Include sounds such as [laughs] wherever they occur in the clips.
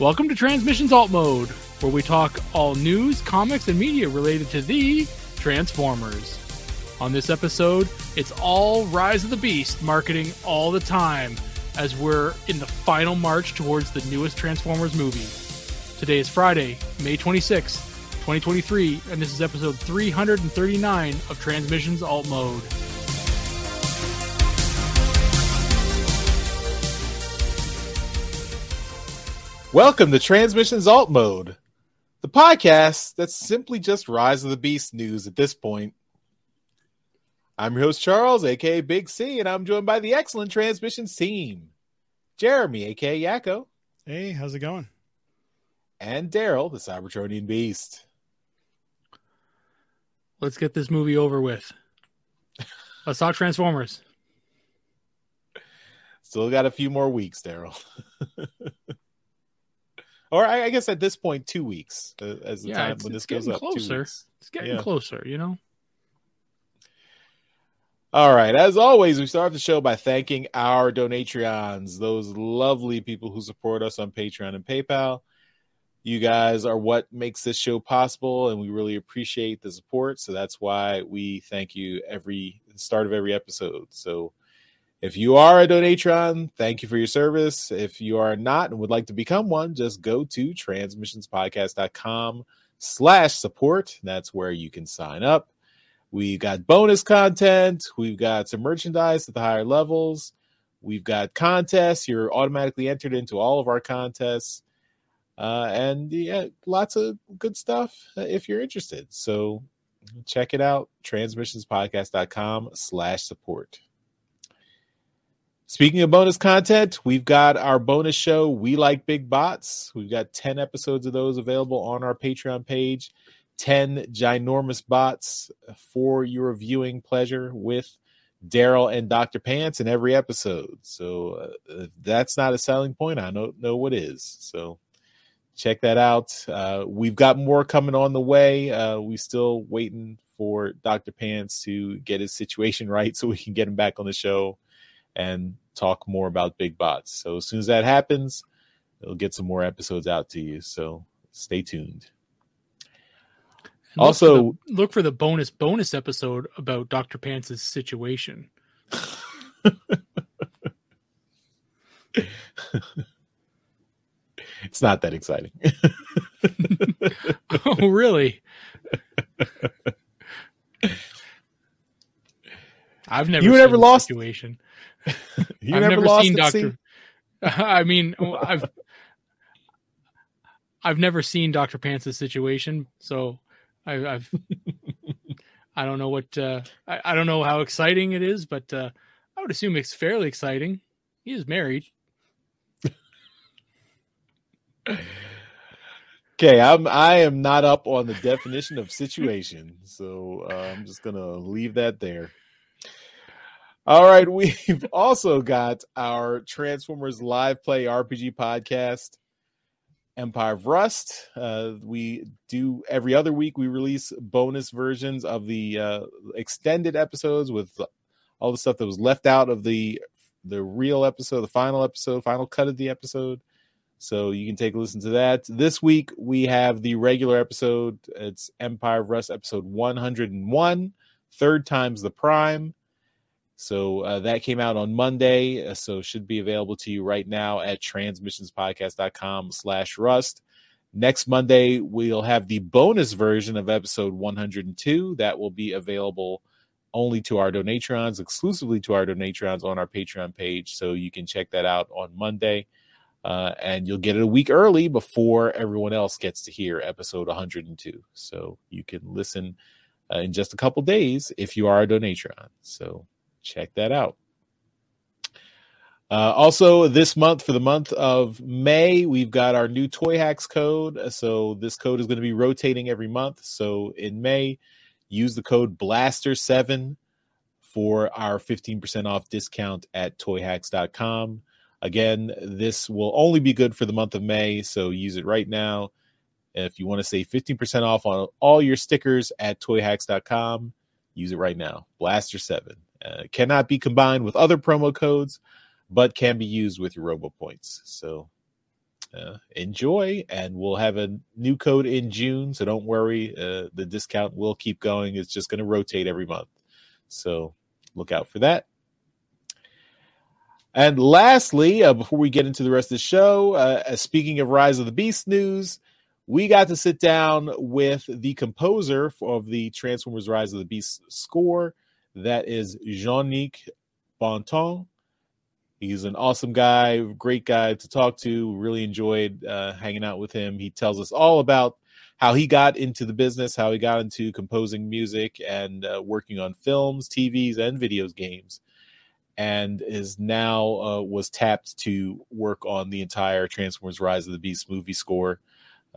Welcome to Transmissions Alt Mode, where we talk all news, comics, and media related to the Transformers. On this episode, it's all Rise of the Beast marketing all the time as we're in the final march towards the newest Transformers movie. Today is Friday, May 26th, 2023, and this is episode 339 of Transmissions Alt Mode. Welcome to Transmissions Alt Mode, the podcast that's simply just Rise of the Beast news at this point. I'm your host, Charles, aka Big C, and I'm joined by the excellent Transmissions team Jeremy, aka Yakko, Hey, how's it going? and Daryl, the Cybertronian Beast. Let's get this movie over with. [laughs] Let's talk Transformers. Still got a few more weeks, Daryl. [laughs] or I, I guess at this point, two weeks uh, as the Yeah, time when this goes up. closer. It's getting Yeah. closer, you know? All right. As always, we start the show by thanking our Donatreons, those lovely people who support us on Patreon and PayPal. You guys are what makes this show possible, and we really appreciate the support. So that's why we thank you every start of every episode. So if you are a Donatreon, thank you for your service. If you are not and would like to become one, just go to transmissionspodcast.com slash support. That's where you can sign up. We've got bonus content. We've got some merchandise at the higher levels. We've got contests. You're automatically entered into all of our contests. Uh, and yeah, lots of good stuff uh, if you're interested. So check it out. Transmissionspodcast.com slash support. Speaking of bonus content, we've got our bonus show, We Like Big Bots. We've got 10 episodes of those available on our Patreon page. 10 ginormous bots for your viewing pleasure with Daryl and Dr. Pants in every episode. So uh, that's not a selling point. I don't know what is. So check that out. Uh, we've got more coming on the way. Uh, we still waiting for Dr. Pants to get his situation [laughs] right so we can get him back on the show and talk more about big bots. So as soon as that happens, we'll get some more episodes out to you. So stay tuned. And look Also- for the- look for the bonus bonus episode about Dr. Pants' situation. [laughs] It's not that exciting. [laughs] oh, really? [laughs] I've never You never lost- situation. [laughs] you I've never, never lost seen Doctor. [laughs] I mean, I've I've never seen Doctor Pants' situation, so I, I've I don't know what uh, I, I don't know how exciting it is, but uh, I would assume it's fairly exciting. He is married. Okay, I'm I am not up on the definition of situation, so uh, I'm just gonna leave that there. All right, we've [laughs] also got our Transformers live play RPG podcast, Empire of Rust. Uh, we do every other week. We release bonus versions of the uh, extended episodes with all the stuff that was left out of the the real episode, the final episode, final cut of the episode. So you can take a listen to that. This week we have the regular episode. It's Empire of Rust episode 101, third times the prime. So uh, that came out on Monday. uh, So should be available to you right now at transmissionspodcast.com slash rust. Next Monday, we'll have the bonus version of episode 102. That will be available only to our donatreons, exclusively to our donatreons on our Patreon page. So you can check that out on Monday uh, and you'll get it a week early before everyone else gets to hear episode 102. So you can listen uh, in just a couple days if you are a donatreon. So check that out. Uh, also, this month for the month of May, we've got our new Toyhax code. So this code is going to be rotating every month. So in May, use the code Blaster7 for our 15% off discount at toyhax.com. Again, this will only be good for the month of May, so use it right now. If you want to save 15% off on all your stickers at toyhax.com, use it right now. Blaster 7 uh, cannot be combined with other promo codes, but can be used with your Robo points. So uh, enjoy. And we'll have a new code in June, so don't worry. Uh, the discount will keep going. It's just going to rotate every month, so look out for that. And lastly, uh, before we get into the rest of the show, uh, speaking of Rise of the Beast news, we got to sit down with the composer of the Transformers Rise of the Beast score. That is Jongnic Bontemps. He's an awesome guy, great guy to talk to. Really enjoyed uh, hanging out with him. He tells us all about how he got into the business, how he got into composing music and uh, working on films, TVs, and videos games and is now uh, was tapped to work on the entire Transformers: Rise of the Beast movie score.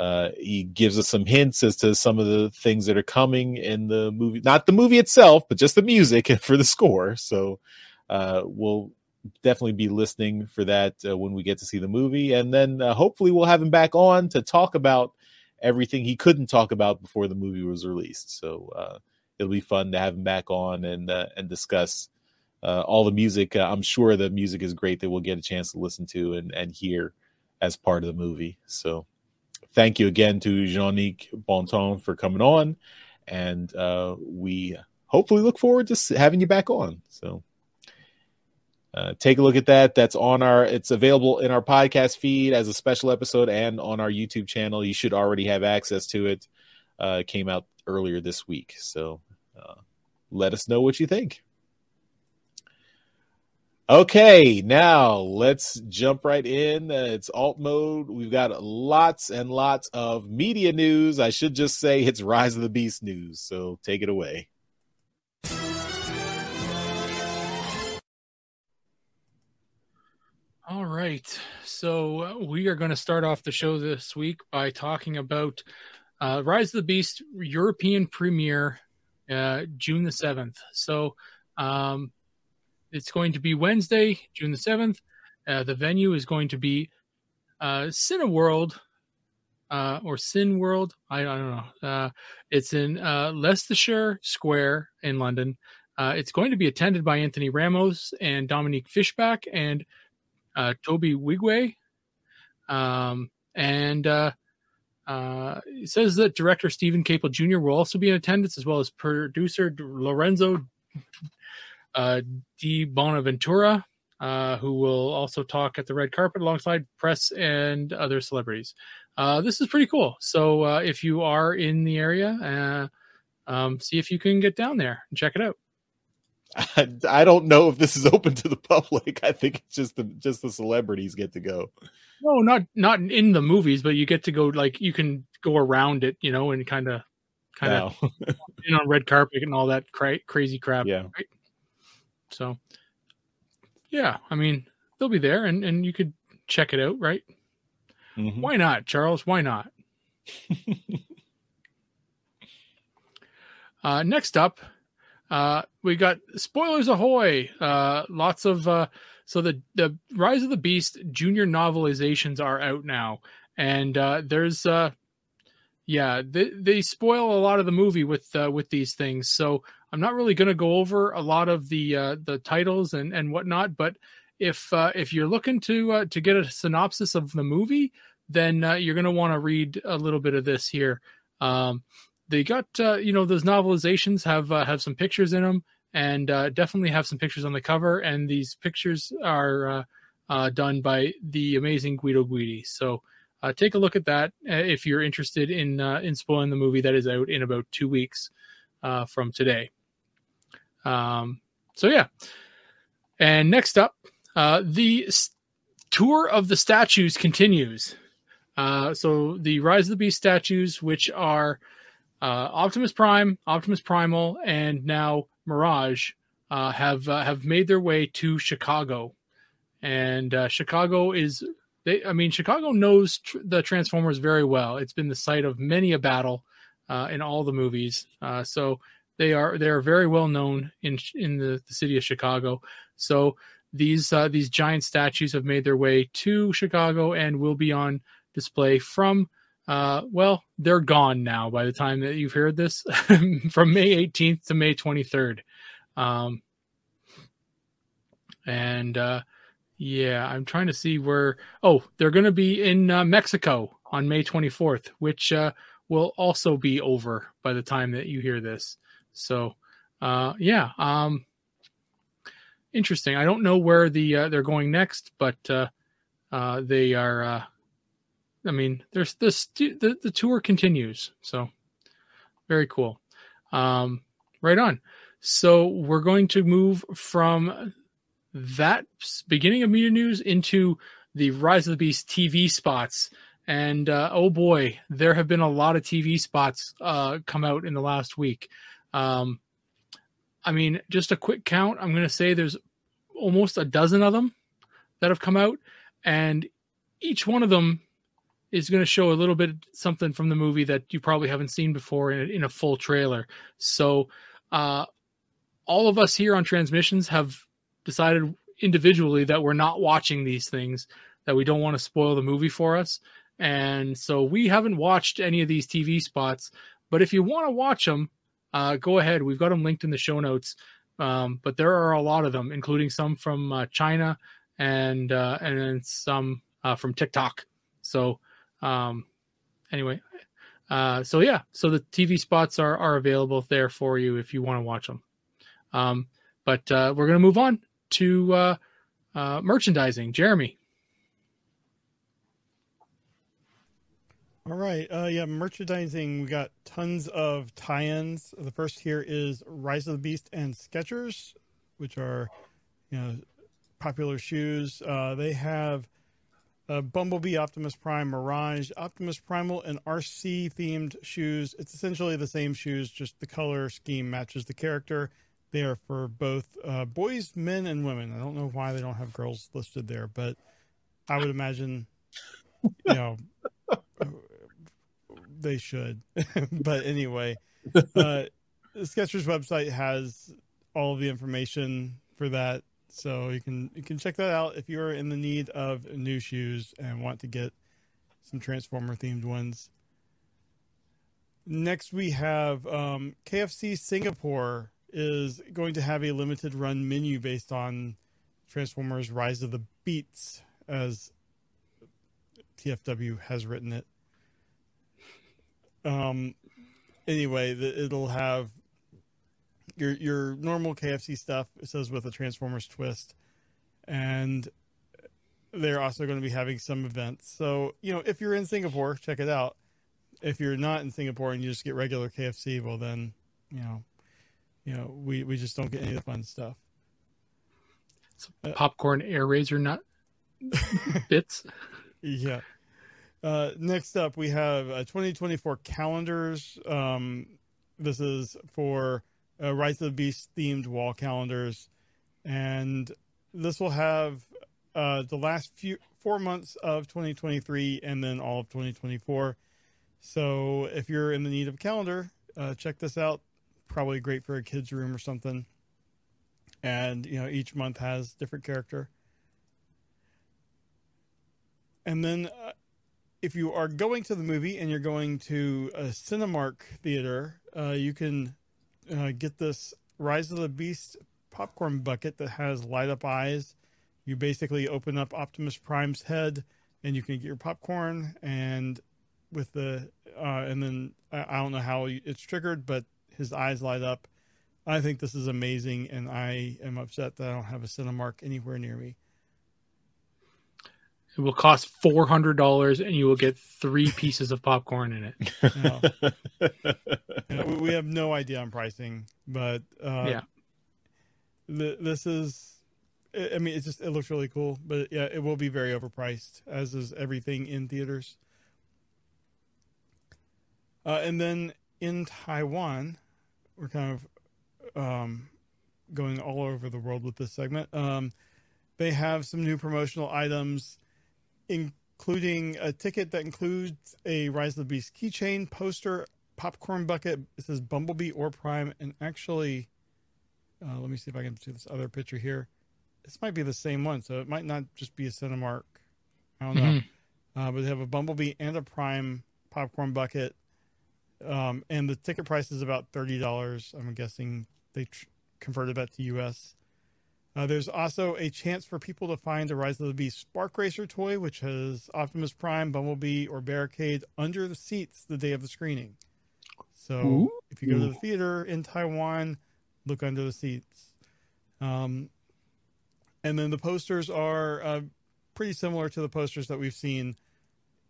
Uh, he gives us some hints as to some of the things that are coming in the movie, not the movie itself, but just the music [laughs] for the score. So uh, we'll definitely be listening for that uh, when we get to see the movie, and then uh, hopefully we'll have him back on to talk about everything he couldn't talk about before the movie was released. So uh, it'll be fun to have him back on and and discuss uh, all the music. Uh, I'm sure the music is great that we'll get a chance to listen to and, and hear as part of the movie. So thank you again to Jongnic Bontemps for coming on. And uh, we hopefully look forward to having you back on. So uh, take a look at that. That's on our, it's available in our podcast feed as a special episode and on our YouTube channel. You should already have access to it. Uh, came out earlier this week. So uh, let us know what you think. Okay, now let's jump right in. Uh, it's alt mode. We've got lots and lots of media news. I should just say it's Rise of the Beast news. So take it away. All right. So uh, we are going to start off the show this week by talking about uh, Rise of the Beast European premiere, uh, June the 7th. So, um, it's going to be Wednesday, June the 7th. Uh, the venue is going to be uh, Cineworld uh, or Sin World. I, I don't know. Uh, it's in uh, Leicestershire Square in London. Uh, it's going to be attended by Anthony Ramos and Dominique Fishback and uh, Tobe Nwigwe. Um, and uh, it says that director Steven Caple Jr. will also be in attendance, as well as producer Lorenzo uh, Di Bonaventura, uh, who will also talk at the red carpet alongside press and other celebrities. Uh, this is pretty cool. So uh, if you are in the area, uh, um, see if you can get down there and check it out. I, [laughs] I, don't know if this is open to the public. I think it's just the just the celebrities get to go. No, not not in the movies, but you get to go like you can go around it, you know, and kind of kind of in on red carpet and all that cra- crazy crap. Yeah. Right? So, yeah, I mean, they'll be there and, and you could check it out, right? Mm-hmm. Why not, Charles? Why not? [laughs] uh, next up, uh, we got spoilers ahoy. Uh, lots of uh, so the the Rise of the Beast junior novelizations are out now, and uh, there's uh, yeah, they they spoil a lot of the movie with uh, with these things. So I'm not really going to go over a lot of the uh, the titles and and whatnot, but if uh, if you're looking to uh, to get a synopsis of the movie, then uh, you're going to want to read a little bit of this here. Um, they got uh, you know those novelizations have uh, have some pictures in them, and definitely have some pictures on the cover, and these pictures are done by the amazing Guido Guidi. So. take a look at that if you're interested in in spoiling the movie that is out in about two weeks from today. Um, so yeah. And next up, uh, the tour of the statues continues. Uh, so the Rise of the Beast statues, which are uh, Optimus Prime, Optimus Primal, and now Mirage, uh, have uh, have made their way to Chicago, and uh, Chicago is. They, I mean, Chicago knows tr- the Transformers very well. It's been the site of many a battle uh, in all the movies. Uh, so they are they are very well known in in the, the city of Chicago. So these uh, these giant statues have made their way to Chicago and will be on display from uh, well they're gone now by the time that you've heard this [laughs] from May 18th to May 23rd. Um, and uh, Yeah, I'm trying to see where. Oh, they're going to be in uh, Mexico on May 24th, which uh, will also be over by the time that you hear this. So, uh, yeah, um, interesting. I don't know where the uh, they're going next, but uh, uh, they are. Uh, I mean, there's this the the tour continues, so very cool. Um, right on. So we're going to move from that beginning of media news into the Rise of the Beast TV spots. And uh, oh boy, there have been a lot of TV spots uh, come out in the last week. Um, I mean, just a quick count. I'm going to say there's almost a dozen of them that have come out, and each one of them is going to show a little bit something from the movie that you probably haven't seen before in a, in a full trailer. So, uh, all of us here on transmissions have decided individually that we're not watching these things, that we don't want to spoil the movie for us. And so we haven't watched any of these TV spots. But if you want to watch them, uh, go ahead. We've got them linked in the show notes. Um, but there are a lot of them, including some from uh, China and uh, and then some uh, from TikTok. So um, anyway, uh, so yeah, so the TV spots are are available there for you if you want to watch them. Um, but uh, we're going to move on to merchandising. Jeremy. All right. Uh, yeah, merchandising. We got tons of tie-ins. The first here is Rise of the Beast and Skechers, which are, you know, popular shoes. Uh, they have uh, Bumblebee, Optimus Prime, Mirage, Optimus Primal, and RC themed shoes. It's essentially the same shoes, just the color scheme matches the character. They are for both uh, boys, men, and women. I don't know why they don't have girls listed there, but I would imagine, you know, [laughs] they should. [laughs] but anyway, uh, Skechers website has all the information for that, so you can you can check that out if you're in the need of new shoes and want to get some Transformer themed ones. Next, we have um, KFC Singapore is going to have a limited run menu based on Transformers Rise of the Beats, as TFW has written it. Um, anyway, the, it'll have your your normal KFC stuff. It says with a Transformers twist, and they're also going to be having some events. So you know, if you're in Singapore, check it out. If you're not in Singapore and you just get regular KFC, well then, you know, you know, we, we just don't get any of the fun stuff. Popcorn air razor nut [laughs] bits. yeah. Uh, next up, we have uh, 2024 calendars. Um, this is for uh, Rise of the Beast themed wall calendars, and this will have uh, the last few four months of 2023 and then all of 2024. So, if you're in the need of a calendar, uh, check this out probably great for a kid's room or something. And, you know, each month has different character. And then uh, if you are going to the movie and you're going to a Cinemark theater, uh, you can uh, get this Rise of the Beast popcorn bucket that has light up eyes. You basically open up Optimus Prime's head and you can get your popcorn and with the uh, and then I don't know how it's triggered, but his eyes light up. I think this is amazing, and I am upset that I don't have a Cinemark anywhere near me. It will cost four hundred dollars, and you will get three [laughs] pieces of popcorn in it. yeah, [laughs] we have no idea on pricing, but uh, yeah, th- this is. I mean, it just it looks really cool, but yeah, it will be very overpriced, as is everything in theaters. Uh, and then in Taiwan, we're kind of um, going all over the world with this segment. Um, they have some new promotional items, including a ticket that includes a Rise of the Beast keychain, poster, popcorn bucket. It says Bumblebee or Prime, and actually, uh, let me see if I can see this other picture here. This might be the same one, so it might not just be a Cinemark. I don't know. Mm-hmm. Uh, but they have a Bumblebee and a Prime popcorn bucket um, and the ticket price is about thirty dollars. I'm guessing they tr- converted that to US. Uh, there's also a chance for people to find a Rise of the Beast Spark Racer toy, which has Optimus Prime, Bumblebee, or Barricade under the seats the day of the screening. So Ooh. if you go to the theater in Taiwan, look under the seats. Um, and then the posters are uh, pretty similar to the posters that we've seen.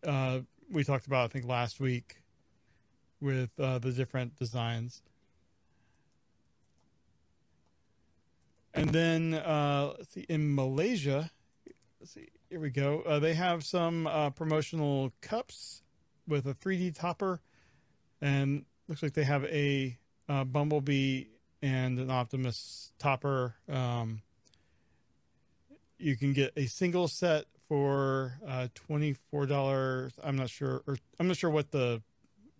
Uh, we talked about, I think, last week with uh, the different designs. And then uh, let's see, in Malaysia, let's see, here we go. Uh, they have some uh, promotional cups with a 3D topper, and looks like they have a uh, Bumblebee and an Optimus topper. Um, you can get a single set for uh, twenty four dollars. I'm not sure, or I'm not sure what the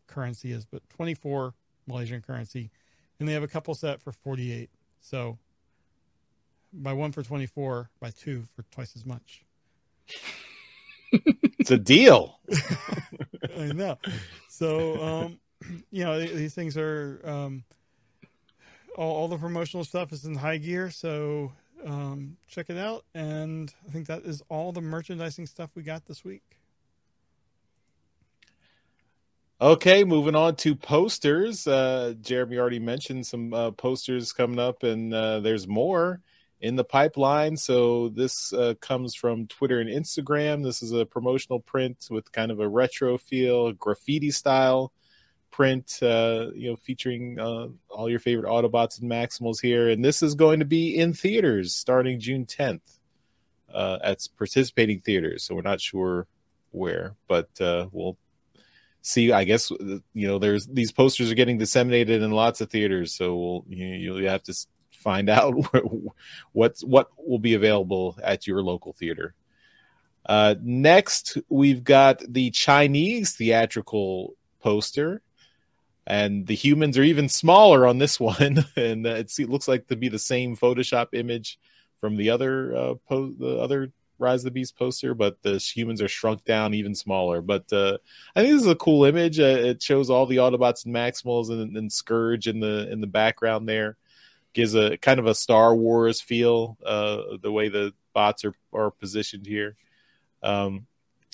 currency is, but twenty four Malaysian currency, and they have a couple set for forty eight. So buy one for twenty four, by two for twice as much. It's a deal. [laughs] I know. So, um, [clears throat] you know, these things are um, all, all the promotional stuff is in high gear. So um, check it out. And I think that is all the merchandising stuff we got this week. Okay, moving on to posters. Uh, Jeremy already mentioned some uh, posters coming up, and uh, there's more in the pipeline. So this uh, comes from Twitter and Instagram. This is a promotional print with kind of a retro feel, graffiti style print. Uh, you know, featuring uh, all your favorite Autobots and Maximals here, and this is going to be in theaters starting June 10th uh, at participating theaters. So we're not sure where, but uh, we'll see i guess you know there's these posters are getting disseminated in lots of theaters so we'll, you you'll have to find out [laughs] what's what will be available at your local theater uh, next we've got the chinese theatrical poster and the humans are even smaller on this [laughs] one and it looks like to be the same photoshop image from the other uh, po- the other Rise of the Beast poster, but the humans are shrunk down even smaller. But uh, I think this is a cool image. Uh, it shows all the Autobots and Maximals and, and, Scourge in the in the background there. Gives a kind of a Star Wars feel, uh, the way the bots are are positioned here. Um,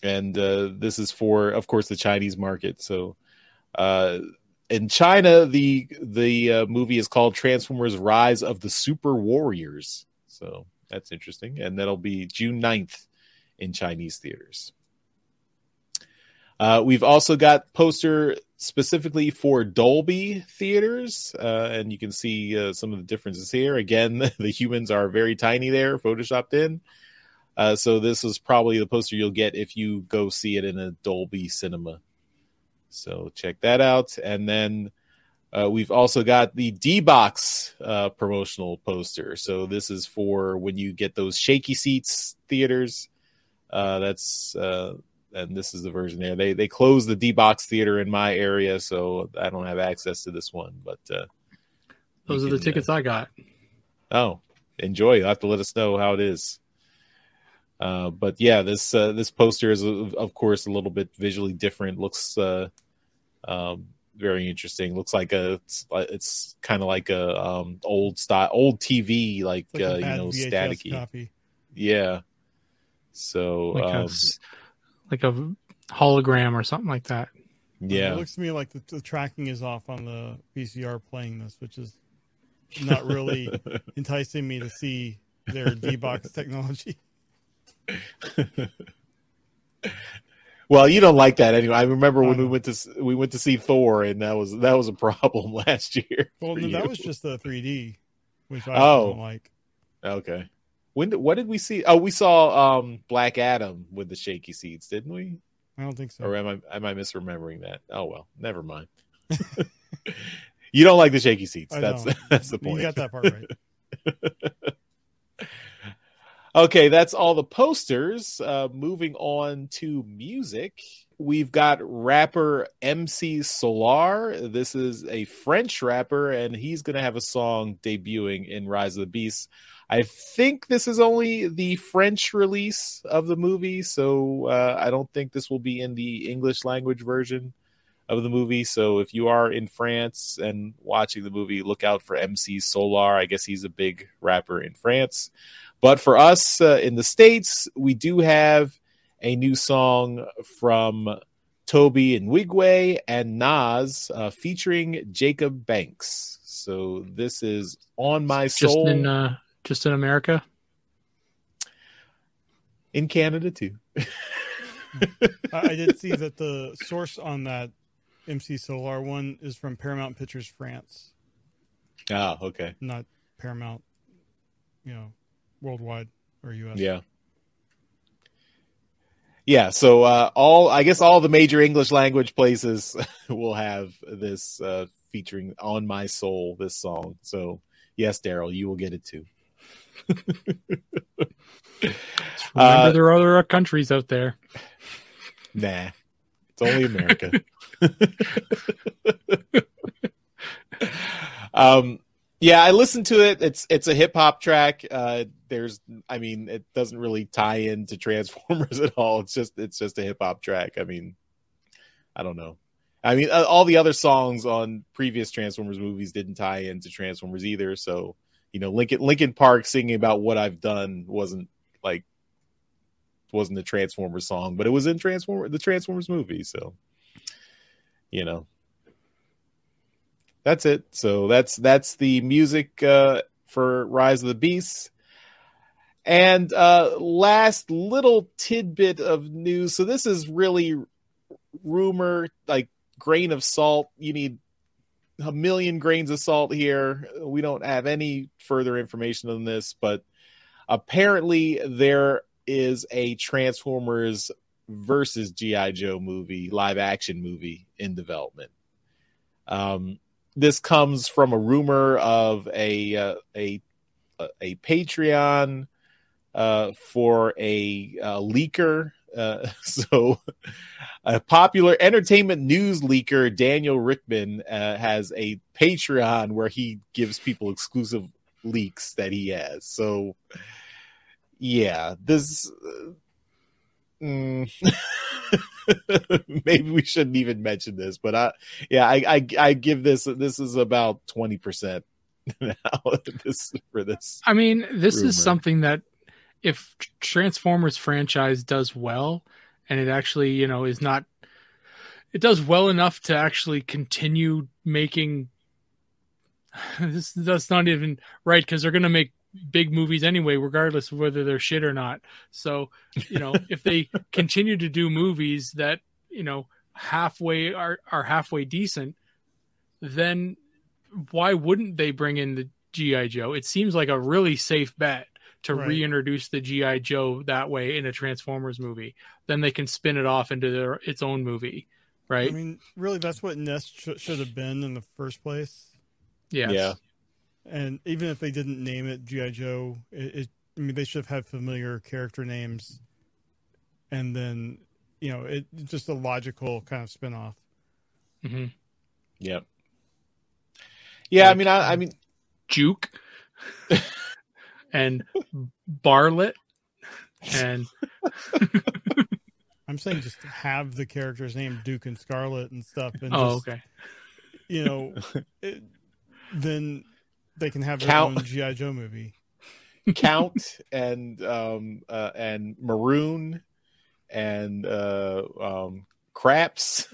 and uh, this is for, of course, the Chinese market. So uh, in China, the the uh, movie is called Transformers: Rise of the Super Warriors. So that's interesting. And that'll be June 9th in Chinese theaters. Uh, we've also got poster specifically for Dolby theaters, uh, and you can see uh, some of the differences here. Again, [laughs] the humans are very tiny there, photoshopped in. Uh, so this is probably the poster you'll get if you go see it in a Dolby cinema. So check that out, and then uh, we've also got the D box uh, promotional poster. So this is for when you get those shaky seats theaters. Uh, that's and this is the version there. They they closed the D box theater in my area, so I don't have access to this one. But uh, those are can, the tickets I got. Oh, enjoy! You'll have to let us know how it is. Uh, but yeah, this uh, this poster is of course a little bit visually different. Looks uh, um, very interesting. Looks like a it's, it's kind of like a um, old style old TV like, like uh, you know VHS staticky. Copy. Yeah. So Like, um, a, like a hologram or something like that. yeah, It looks to me like the, the tracking is off on the VCR playing this, which is not really [laughs] enticing me to see their D box [laughs] technology. [laughs] well, you don't like that anyway. I remember when I we went to we went to see Thor, and that was that was a problem last year. Well, no, that was just the 3D, which I Oh. don't like. okay. When did- what did we see? Oh, we saw um Black Adam with the shaky seats, didn't we? I don't think so. Or am I am I misremembering that? Oh well, never mind. [laughs] you don't like the shaky seats. I That's that's the point. You got that part right. [laughs] Okay, that's all the posters. Uh, moving on to music, we've got rapper MC Solaar. This is a French rapper, and he's going to have a song debuting in Rise of the Beasts. I think this is only the French release of the movie, so uh, I don't think this will be in the English language version. of the movie. So if you are in France and watching the movie, look out for MC Solaar. I guess he's a big rapper in France. But for us uh, in the States, we do have a new song from Tobe Nwigwe and Nas uh, featuring Jacob Banks. So this is On My Just Soul in uh, just in America. in Canada too. [laughs] I, I did see that the source on that MC Solaar one is from Paramount Pictures France, Ah, okay. not Paramount, you know, worldwide or US. Yeah. Yeah, so uh, all I guess all the major English language places [laughs] will have this uh, featuring "On My Soul" this song. So yes, Daryl, you will get it too. [laughs] Remember, Uh, there are other countries out there. Nah, it's only America. [laughs] um, yeah, I listened to it. It's it's a hip hop track. Uh, there's, I mean, it doesn't really tie into Transformers [laughs] at all. It's just it's just a hip hop track. I mean, I don't know. I mean, uh, all the other songs on previous Transformers movies didn't tie into Transformers either. So, you know, Linkin Linkin Park singing about what I've done wasn't like wasn't a Transformers song, but it was in Transformer the Transformers movie. So, you know, that's it. So that's that's the music uh, for Rise of the Beasts. And uh, last little tidbit of news. So this is really rumor, like grain of salt. You need a million grains of salt here. We don't have any further information on this, but apparently there is a Transformers versus GI Joe movie, live action movie in development. Um, this comes from a rumor of a uh, a a Patreon uh, for a uh, leaker. Uh, [laughs] so, a popular entertainment news leaker, Daniel Richtman, uh, has a Patreon where he gives people exclusive leaks that he has. So, yeah, this. Uh, mm, [laughs] maybe we shouldn't even mention this, but I, yeah, I, I, I give this. This is about twenty percent [laughs] now. This for this. I mean, this rumor. is something that if Transformers franchise does well, and it actually, you know, is not, it does well enough to actually continue making. [sighs] This that's not even right because they're going to make big movies anyway, regardless of whether they're shit or not. So, you know, if they [laughs] continue to do movies that you know halfway are are halfway decent, then why wouldn't they bring in the GI Joe? It seems like a really safe bet to Right. reintroduce the GI Joe that way in a Transformers movie. Then they can spin it off into their its own movie, right? I mean, really, that's what Nest sh- should have been in the first place. yes. Yeah. And even if they didn't name it GI Joe, it, it I mean, they should have had familiar character names, and then you know, it just a logical kind of spinoff. hmm Yep. Yeah, I mean, I, I mean, Juke [laughs] and Barlet and I'm saying just have the characters named Duke and Scarlet and stuff, and oh, just, okay. you know, it, then they can have their Count- own GI Joe movie. Count and um uh, and Maroon and uh um Craps.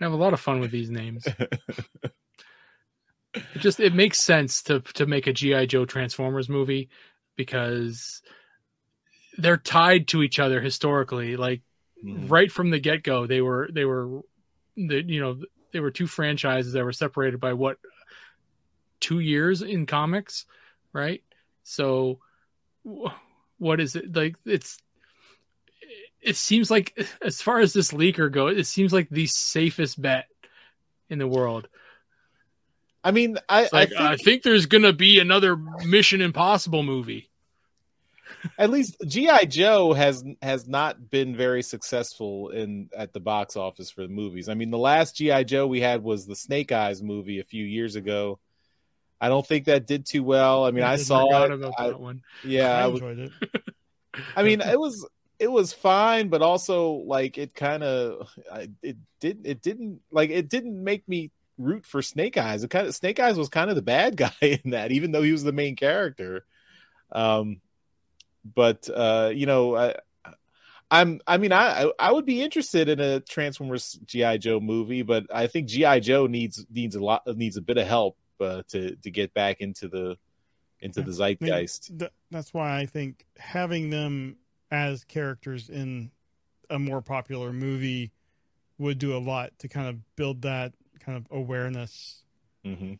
have a lot of fun with these names. [laughs] it just it makes sense to to make a GI Joe Transformers movie because they're tied to each other historically. Like mm-hmm. right from the get go, they were they were the you know they were two franchises that were separated by what two years in comics, right? So what is it like? It's it seems like as far as this leaker goes, it seems like the safest bet in the world. I mean, I, like, I I think think there's gonna be another Mission Impossible movie. at least GI Joe has has not been very successful in at the box office for the movies. I mean, the last GI Joe we had was the Snake Eyes movie a few years ago. I don't think that did too well. I mean, I I saw it. about I- that one. yeah, I I was it. [laughs] I mean, it was it was fine, but also like it kind of it did it didn't like it didn't make me root for Snake Eyes. It kind of Snake Eyes was kind of the bad [laughs] guy in that, even though he was the main character. Um, but uh, you know, I, I'm I mean I I would be interested in a Transformers GI Joe movie, but I think GI Joe needs needs a lot needs a bit of help uh, to to get back into the into the zeitgeist. I mean, th- that's why I think having them as characters in a more popular movie would do a lot to kind of build that kind of awareness. Mm-hmm.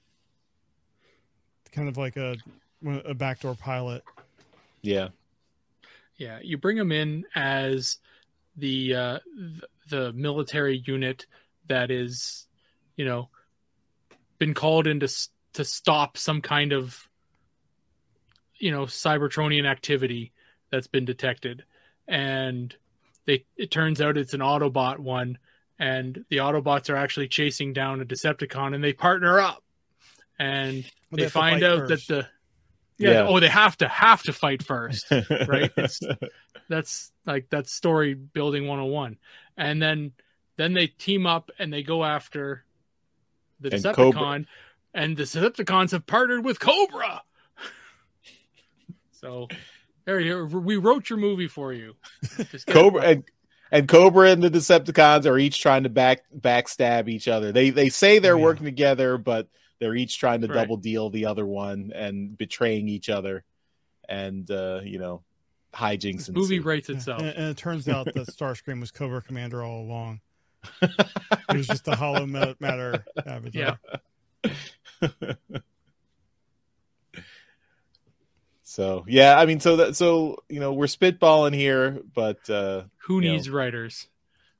Kind of like a a backdoor pilot. Yeah. Yeah, you bring them in as the uh, the military unit that is, you know, been called in to to stop some kind of, you know, Cybertronian activity that's been detected, and they it turns out it's an Autobot one, and the Autobots are actually chasing down a Decepticon, and they partner up, and well, they, they find out first. that the yeah, yeah, oh they have to have to fight first [laughs] right? It's, that's like that's story building 101 and then then they team up and they go after the and decepticon Cobra. and the decepticons have partnered with cobra. [laughs] So there we wrote your movie for you. [laughs] Cobra and and Cobra and the Decepticons are each trying to back backstab each other. They they say they're yeah. working together, but they're each trying to right. double deal the other one and betraying each other, and uh, you know, hijinks. This movie writes itself, and, and, it turns out that Starscream was Cobra Commander all along. [laughs] it was just a holomatter avatar. Yeah. [laughs] so yeah, I mean, so that so you know we're spitballing here, but uh, who needs know. writers?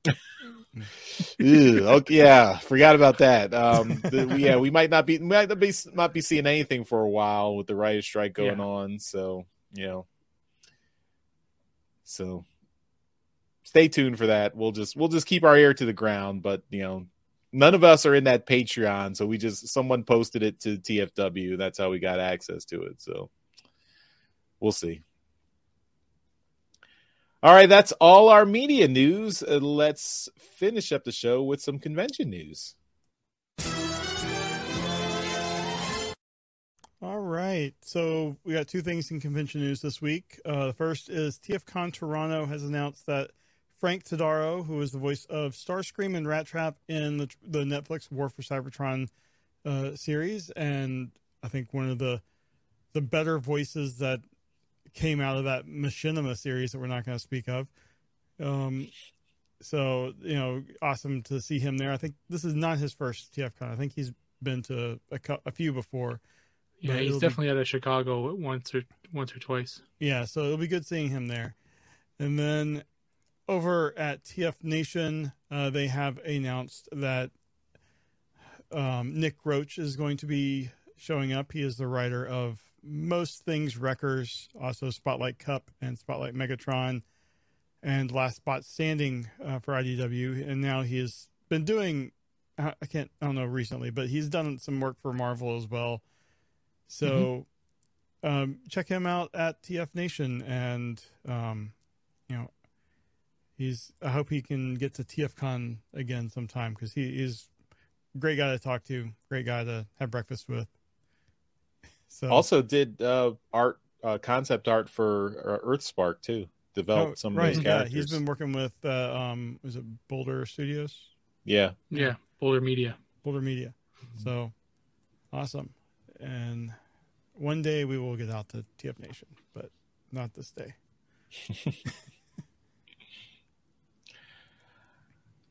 [laughs] Ew, okay, yeah, forgot about that. Um, the, yeah, we might not be might not be not be seeing anything for a while with the writer's strike going yeah. on. So you know, so stay tuned for that. We'll just we'll just keep our ear to the ground, but you know, none of us are in that Patreon, so we just someone posted it to TFW. That's how we got access to it. So we'll see. All right, that's all our media news. Uh, let's finish up the show with some convention news. All right, so we got two things in convention news this week. Uh, the first is TFCon Toronto has announced that Frank Todaro, who is the voice of Starscream and Rat Trap in the, the Netflix War for Cybertron uh, series, and I think one of the the better voices that came out of that Machinima series that we're not going to speak of. Um, so you know, awesome to see him there. I think this is not his first TFCon. I think he's been to a, a few before. Yeah, he's definitely be... out of Chicago once or once or twice. Yeah, so it'll be good seeing him there. And then over at TF Nation, uh, they have announced that um, Nick Roach is going to be showing up. He is the writer of most things Wreckers, also Spotlight Cup and Spotlight Megatron, and Last Bot Standing uh, for IDW. And now he has been doing, I can't, I don't know recently, but he's done some work for Marvel as well. So mm-hmm. um, check him out at TF Nation. And, um, you know, he's, I hope he can get to TFCon again sometime because he is great guy to talk to, great guy to have breakfast with. So also did uh, art uh, concept art for uh, Earthspark too. Developed oh, some right, of those characters. Yeah, he's been working with uh, um, was it Boulder Studios? Yeah, yeah, Boulder Media. Boulder Media. So awesome, and one day we will get out to TF Nation, but not this day. [laughs]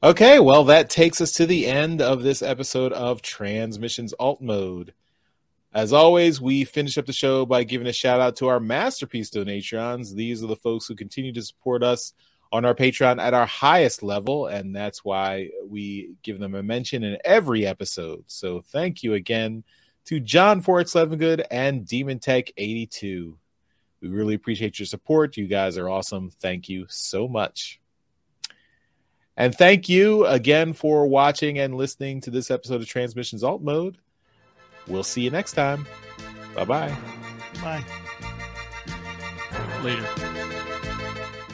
okay, well, that takes us to the end of this episode of Transmissions Alt Mode. As always, we finish up the show by giving a shout out to our masterpiece donations. These are the folks who continue to support us on our Patreon at our highest level, and that's why we give them a mention in every episode. So thank you again to John Forts Levengood and Demon Tech 82. We really appreciate your support. You guys are awesome. Thank you so much. And thank you again for watching and listening to this episode of Transmissions Alt Mode. We'll see you next time. Bye-bye. Bye. Later.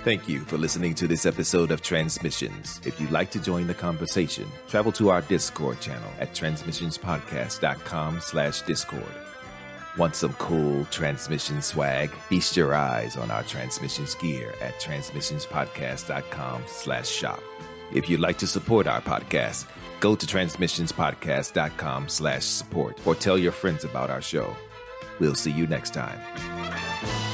Thank you for listening to this episode of Transmissions. If you'd like to join the conversation, travel to our Discord channel at transmissionspodcast.com slash discord. Want some cool transmission swag? Feast your eyes on our transmissions gear at transmissionspodcast.com slash shop. If you'd like to support our podcast, go to transmissionspodcast.com slash support or tell your friends about our show. We'll see you next time.